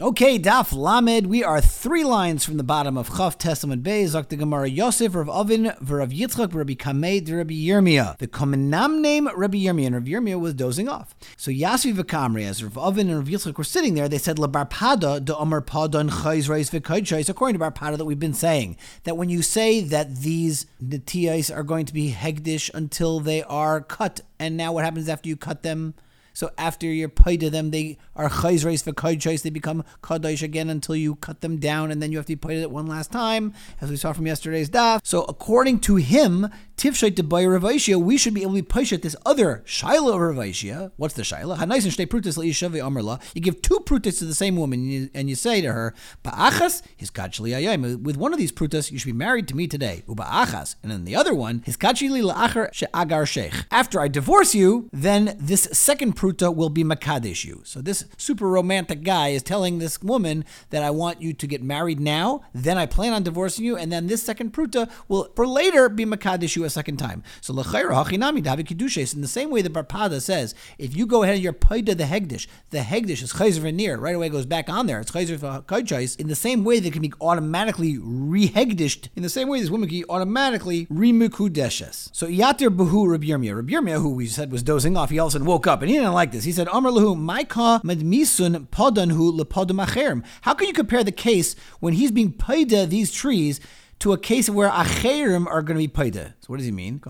Okay, Daf Lamed, we are three lines from the bottom of Chav Testament Bay, Zok the Gemara Yosef, Rav Ovin, Rav Yitzchak, Rabbi Kameh, Rabbi Yirmiyah. The common name Rabbi Yirmiyah, and Rabbi Yirmiyah was dozing off. So Yasvi V'Kamri, as Rav Ovin and Rav Yitzchak were sitting there, they said, Labarpada de Omer Padon Chayz Reis V'Kaydshais, according to Barpada that we've been saying, that when you say that these Netiyais are going to be Hegdish until they are cut, and now what happens after you cut them? So after you're paid to them, they are chayzreis for choice. They become kadosh again until you cut them down, and then you have to be paid it one last time, as we saw from yesterday's daf. So according to him, tifsheit de Ravishia, we should be able to be paid this other shaila of Ravishia. What's the shaila? Hanais and shtei prutis leishavi amarla. You give two prutis to the same woman, and you, and you say to her, ba'achas his kachli ayayim. With one of these prutas, you should be married to me today. Uba'achas, and then the other one, his kachli la'achar she'agar sheikh. After I divorce you, then this second prut Pruta will be Makadish you. So this super romantic guy is telling this woman that I want you to get married now, then I plan on divorcing you, and then this second Pruta will for later be Makadish you a second time. So L'chayra Hachinami Davi Kidushes, in the same way that Barpada says, if you go ahead and you're Paida the Hegdish, the Hegdish is Chayzer Veneer, right away goes back on there. It's Chayzer Kajais, in the same way that can be automatically rehegdished, in the same way this woman can be automatically remukudeshes. So Yatir Buhu. Rabbi Yirmiyah, who we said was dozing off, he all of a sudden woke up and he didn't like this. He said, Amr lahu, Maika medmisun podanhu lepodam How can you compare the case when he's being paida these trees to a case where acherim are going to be paida. So what does he mean?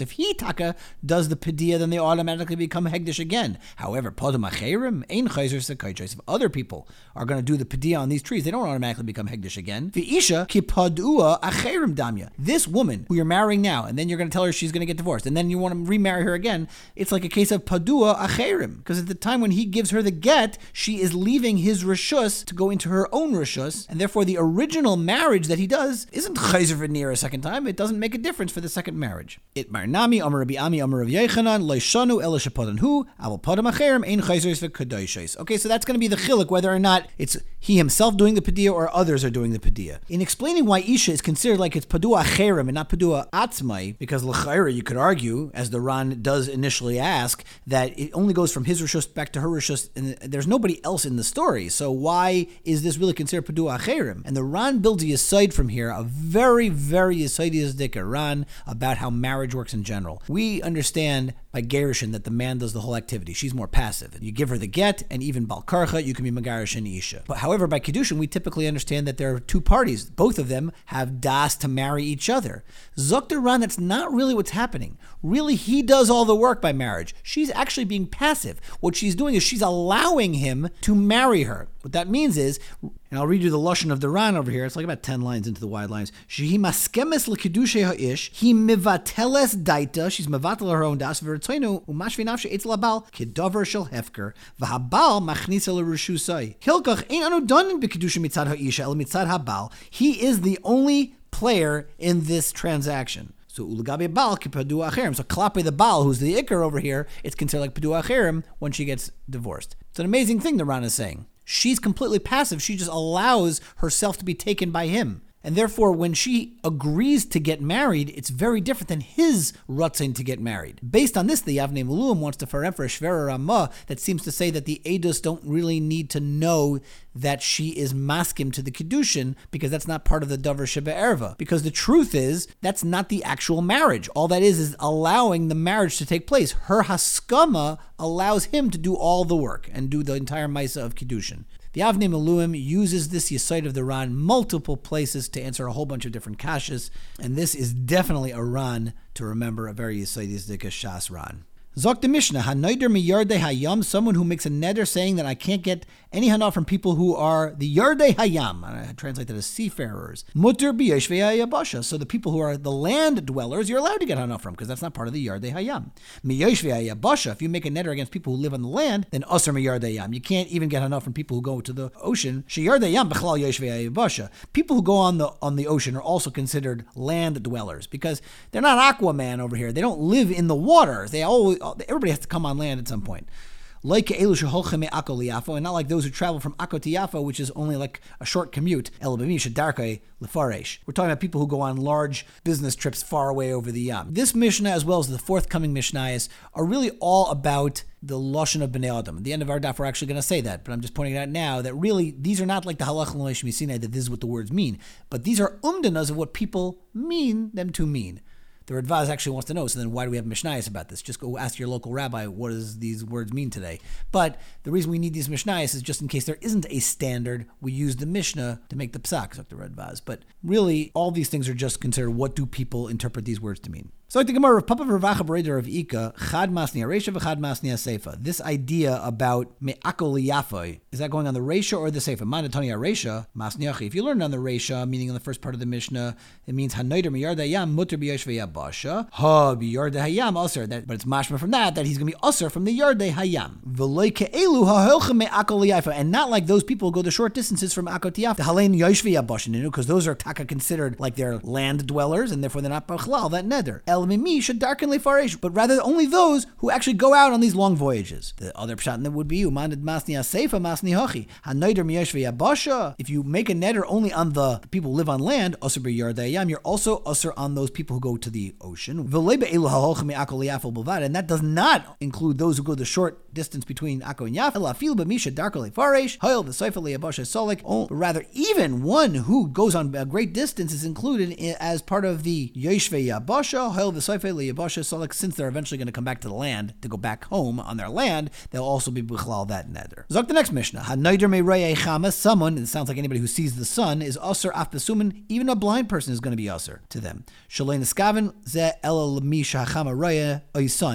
If he taka does the pedia, then they automatically become hegdish again. However, If other people are going to do the pedia on these trees, they don't automatically become hegdish again. The isha ki padua acherim damya. This woman who you're marrying now, and then you're going to tell her she's going to get divorced, and then you want to remarry her again. It's like a case of padua acherim, because at the time when he gives her the get, she is leaving his rishus to go into her own rishus, and therefore the original marriage that he does isn't chayzer near a second time. It doesn't make a difference for the second marriage. It marnami amar Rabbi Ami amar Rabbi Yechanan loishanu elishapodan hu aval acherim ein chayzeres v'kadoishes. Okay, so that's going to be the chiluk whether or not it's he himself doing the padiyah or others are doing the padiyah. In explaining why isha is considered like it's padua acherim and not padua atzmai, because l'chayra you could argue, as the Ran does initially ask, that it only goes from his rishus back to her rishus, and there's nobody else in the story. So why is this really considered padua acherim? And the Ran builds a Yisoid from here, a very, very very Yisoidistic Ran about how marriage works in general. We understand by Gerishin that the man does the whole activity. She's more passive. You give her the get, and even Balkarcha, you can be Megarish Isha. But however, by Kiddushin, we typically understand that there are two parties. Both of them have Das to marry each other. Zokter Ran, that's not really what's happening. Really, he does all the work by marriage. She's actually being passive. What she's doing is she's allowing him to marry her. What that means is, and I'll read you the lashon of the Ran over here. It's like about ten lines into the wide lines. Shehi maskemes lekidushe ha'ish. He mivateles daita. She's mevatel her own das He is the only player in this transaction. So bal. So klape the bal, who's the ikar over here, it's considered like padu acherim when she gets divorced. It's an amazing thing the Ran is saying. She's completely passive. She just allows herself to be taken by him. And therefore, when she agrees to get married, it's very different than his rutzin to get married. Based on this, the Avnei Miluim wants to farem for a Shvera Ramah that seems to say that the Eidos don't really need to know that she is maskim to the Kiddushin because that's not part of the Dover Sheba Erva. Because the truth is, that's not the actual marriage. All that is is allowing the marriage to take place. Her Haskama allows him to do all the work and do the entire Maisa of Kiddushin. The Avnei Miluim uses this Yisoid of the Ran multiple places to answer a whole bunch of different kashas, and this is definitely a Ran to remember, a very Yisoidistic Shas Ran. Zok the Mishnah, Hanoider miyarde hayam, someone who makes a neder saying that I can't get any hana from people who are the yarde hayam. I translate that as seafarers. Mutter biyashve So the people who are the land dwellers, you're allowed to get hana from because that's not part of the yarde hayam. Miyashve basha. If you make a neder against people who live on the land, then usher miyarde hayam. You can't even get hana from people who go to the ocean. Sheyarde hayam bechlal yashve basha. People who go on the on the ocean are also considered land dwellers because they're not Aquaman over here. They don't live in the water. They always everybody has to come on land at some point. like and not like those who travel from Akko to Yafo, which is only like a short commute. We're talking about people who go on large business trips far away over the Yam. This Mishnah, as well as the forthcoming Mishnayos, are really all about the lashon of bnei adam. At the end of our daf, we're actually going to say that, but I'm just pointing out now that really these are not like the halach and that this is what the words mean, but these are umdanas of what people mean them to mean. The Radvaz actually wants to know. So then, why do we have Mishnayos about this? Just go ask your local rabbi what does these words mean today. But the reason we need these Mishnayos is just in case there isn't a standard. We use the Mishnah to make the psak, like the Radvaz. But really, all these things are just considered what do people interpret these words to mean. So like the Gemara of Papa Ravacha Bereder of Ika, Chad Masni Aresha v'Chad Masni Seifa. This idea about Me'ako Liyafoy, is that going on the Resha or the Seifa? Manatoni Aresha, Masni If you learn on the Resha, meaning in the first part of the Mishnah, it means Hanoider Miyarda Yam Mutter Biyosh Basha, Ha Biyarda Hayam Usr. That, but it's mashma from that that he's going to be Usr from the Yarde Hayam. And not like those people who go the short distances from Akko Tiyaf, the Halein Yoshvi because those are taka considered like they're land dwellers and therefore they're not Bachlal, that nether. El Mimi should darken Lefarish, but rather only those who actually go out on these long voyages. The other pshat that would be Umandid Masni Asefa Masni Hachi. Hanoider Miyashvi Abasha. If you make a neder only on the people who live on land, Usr Yardayam, you're also Usr on those people who go to the ocean. And that does not include those who go the short distance between Akko and Yaf. But oh, rather, even one who goes on a great distance is included as part of the Yeshve Yabasha, since they're eventually going to come back to the land to go back home on their land, they'll also be bichlal that neder. Zok the next Mishnah. Hanaider chamas. Someone, it sounds like anybody who sees the sun, is usher af. Even a blind person is going to be usher to them. Shalei neskaven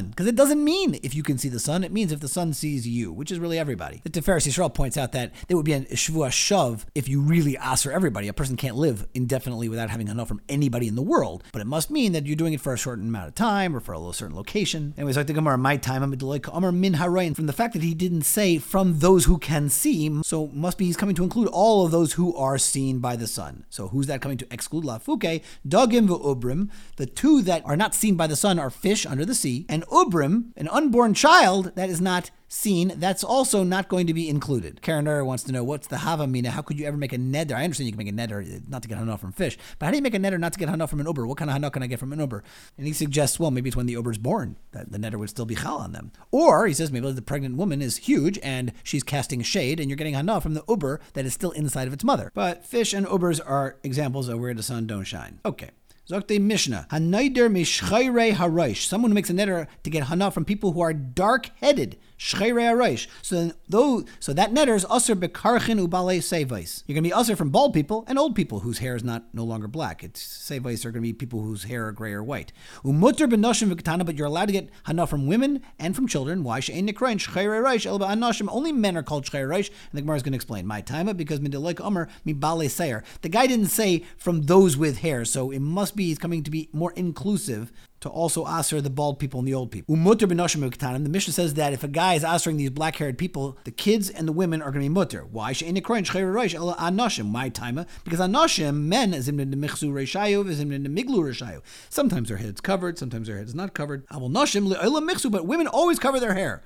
Because it doesn't mean if you can see the sun. It means if the sun sees you, which is really everybody. The Tiferes Yisrael points out that there would be a shvua shav if you really usher everybody. A person can't live indefinitely without having enough from anybody in the world. But it must mean that you're doing it for a short amount of time or for a certain location. Anyways, like the Gemara, my time, I'm Amar min harayin. From the fact that he didn't say from those who can see, so must be he's coming to include all of those who are seen by the sun. So who's that coming to exclude? Lafuke, dogim ubrim. The two that are not seen by the sun are fish under the sea, and ubrim, an unborn child that is not seen, that's also not going to be included. Karen wants to know what's the Havamina? How could you ever make a neder? I understand you can make a neder eh, not to get hana from fish, but how do you make a neder not to get hana from an uber? What kind of hana can I get from an uber? And he suggests, well, maybe it's when the uber's born that the neder would still be chal on them. Or he says maybe the pregnant woman is huge and she's casting shade, and you're getting hana from the uber that is still inside of its mother. But fish and ubers are examples of where the sun don't shine. Okay. Zokte Mishnah, Hanaider mishchayre haraish, someone who makes a neder to get hana from people who are dark-headed, so though so that netter is usher bekarchin ubale sevais. You're going to be usher from bald people and old people whose hair is not no longer black. It's sevais are going to be people whose hair are gray or white. Umutter benoshim v'katana, but you're allowed to get hana from women and from children. Why she'en nikrain shchayre reish elba anoshim? Only men are called shchayre reish. And the Gemara is going to explain my time because midelik mi bale seir. The guy didn't say from those with hair, so it must be he's coming to be more inclusive to also aser the bald people and the old people. The Mishnah says that if a guy is asering these black-haired people, the kids and the women are going to be mutter. Why? My timer, uh, because anoshim men michzu reishayu zimnin de miglu reishayu. Sometimes their head's covered, sometimes their head is not covered. But women always cover their hair.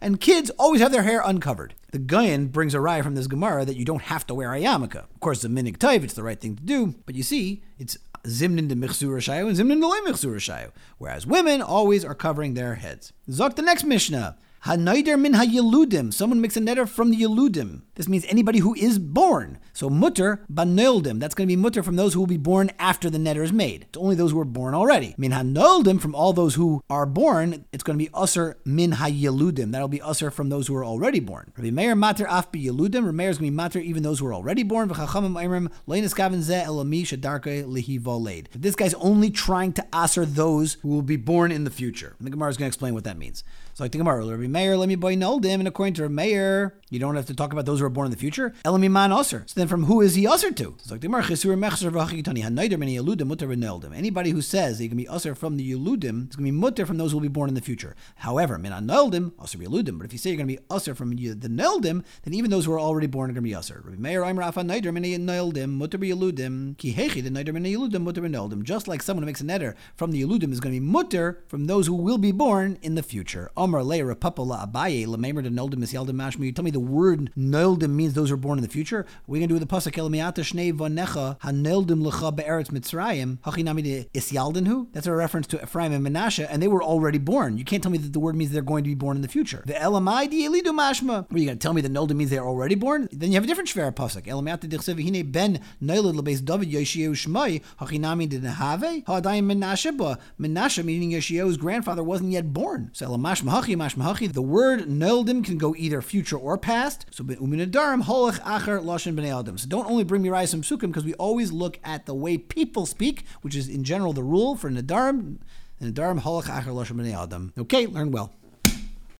And kids always have their hair uncovered. The Gayan brings a raya from this Gemara that you don't have to wear a yarmulke. Of course, the minig taiv, it's the right thing to do, but you see, it's zimnin de michzur and zimnin de michzur shayu, whereas women always are covering their heads. Zok the next Mishnah. Hanaider min hayeludim. Someone makes a netter from the yeludim. This means anybody who is born. So mutter banoldim. That's going to be mutter from those who will be born after the netter is made. It's only those who are born already. Min hanoldim from all those who are born. It's going to be usher min hayeludim. That'll be usher from those who are already born. Rabbi Meir mater af yeludim. Rabbi Meir is going to be mater even those who are already born. This guy's only trying to usher those who will be born in the future. The Gemara is going to explain what that means. So I think Gemara, Rabbi Meir, let me boy noldim, and according to Rabbi Meir, you don't have to talk about those who are born in the future. Elamiman Usr. So then from who is he Usr to? So Anybody who says he can be Usr from the Yeludim, it's going to be Mutter from those who will be born in the future. However, Min Noldim, Usr Yeludim. But if you say you're going to be Usr from the Neldim, then even those who are already born are going to be Usr. Rabbi Meir Aimer Afa Neider Min Neldim, Mutter Yeludim, Ki Hechi the Neider Min Yeludim, Mutter Neldim. Just like someone who makes a neder from the Yeludim is going to be Mutter from those who will be born in the future. Omar Leir Papala Abaye, Lamemer de Neldim is Yaldim Mashmi. You tell me the word Neldim means those who are born in the future? We're going to do the Pasuk Elmiata Shnei Vanecha Haneldim Lecha Be'eretz Mitzrayim, Hachinami de Isyaldenhu. That's a reference to Ephraim and Menashe, and they were already born. You can't tell me that the word means they're going to be born in the future. The Elamai di Elidu Mashma. Are you going to tell me that Neldim means they're already born? Then you have a different Shver Pasuk. Elmiata de Hine Ben Neilid Lebeis David Yeshiyah Shmai, Hachinami Nehave, Hadayim Menashe Ba. Menashe meaning Yeshiyah's grandfather wasn't yet born. So Elamash Mahachi, Mash Mahachi, the word Neldim can go either future or past. So Holach Bnei Adam. So don't only bring me Rais and Sukkim because we always look at the way people speak, which is in general the rule for Nadarim. Nadarim, Holach Acher, Lashon Bnei Adam. Okay, learn well.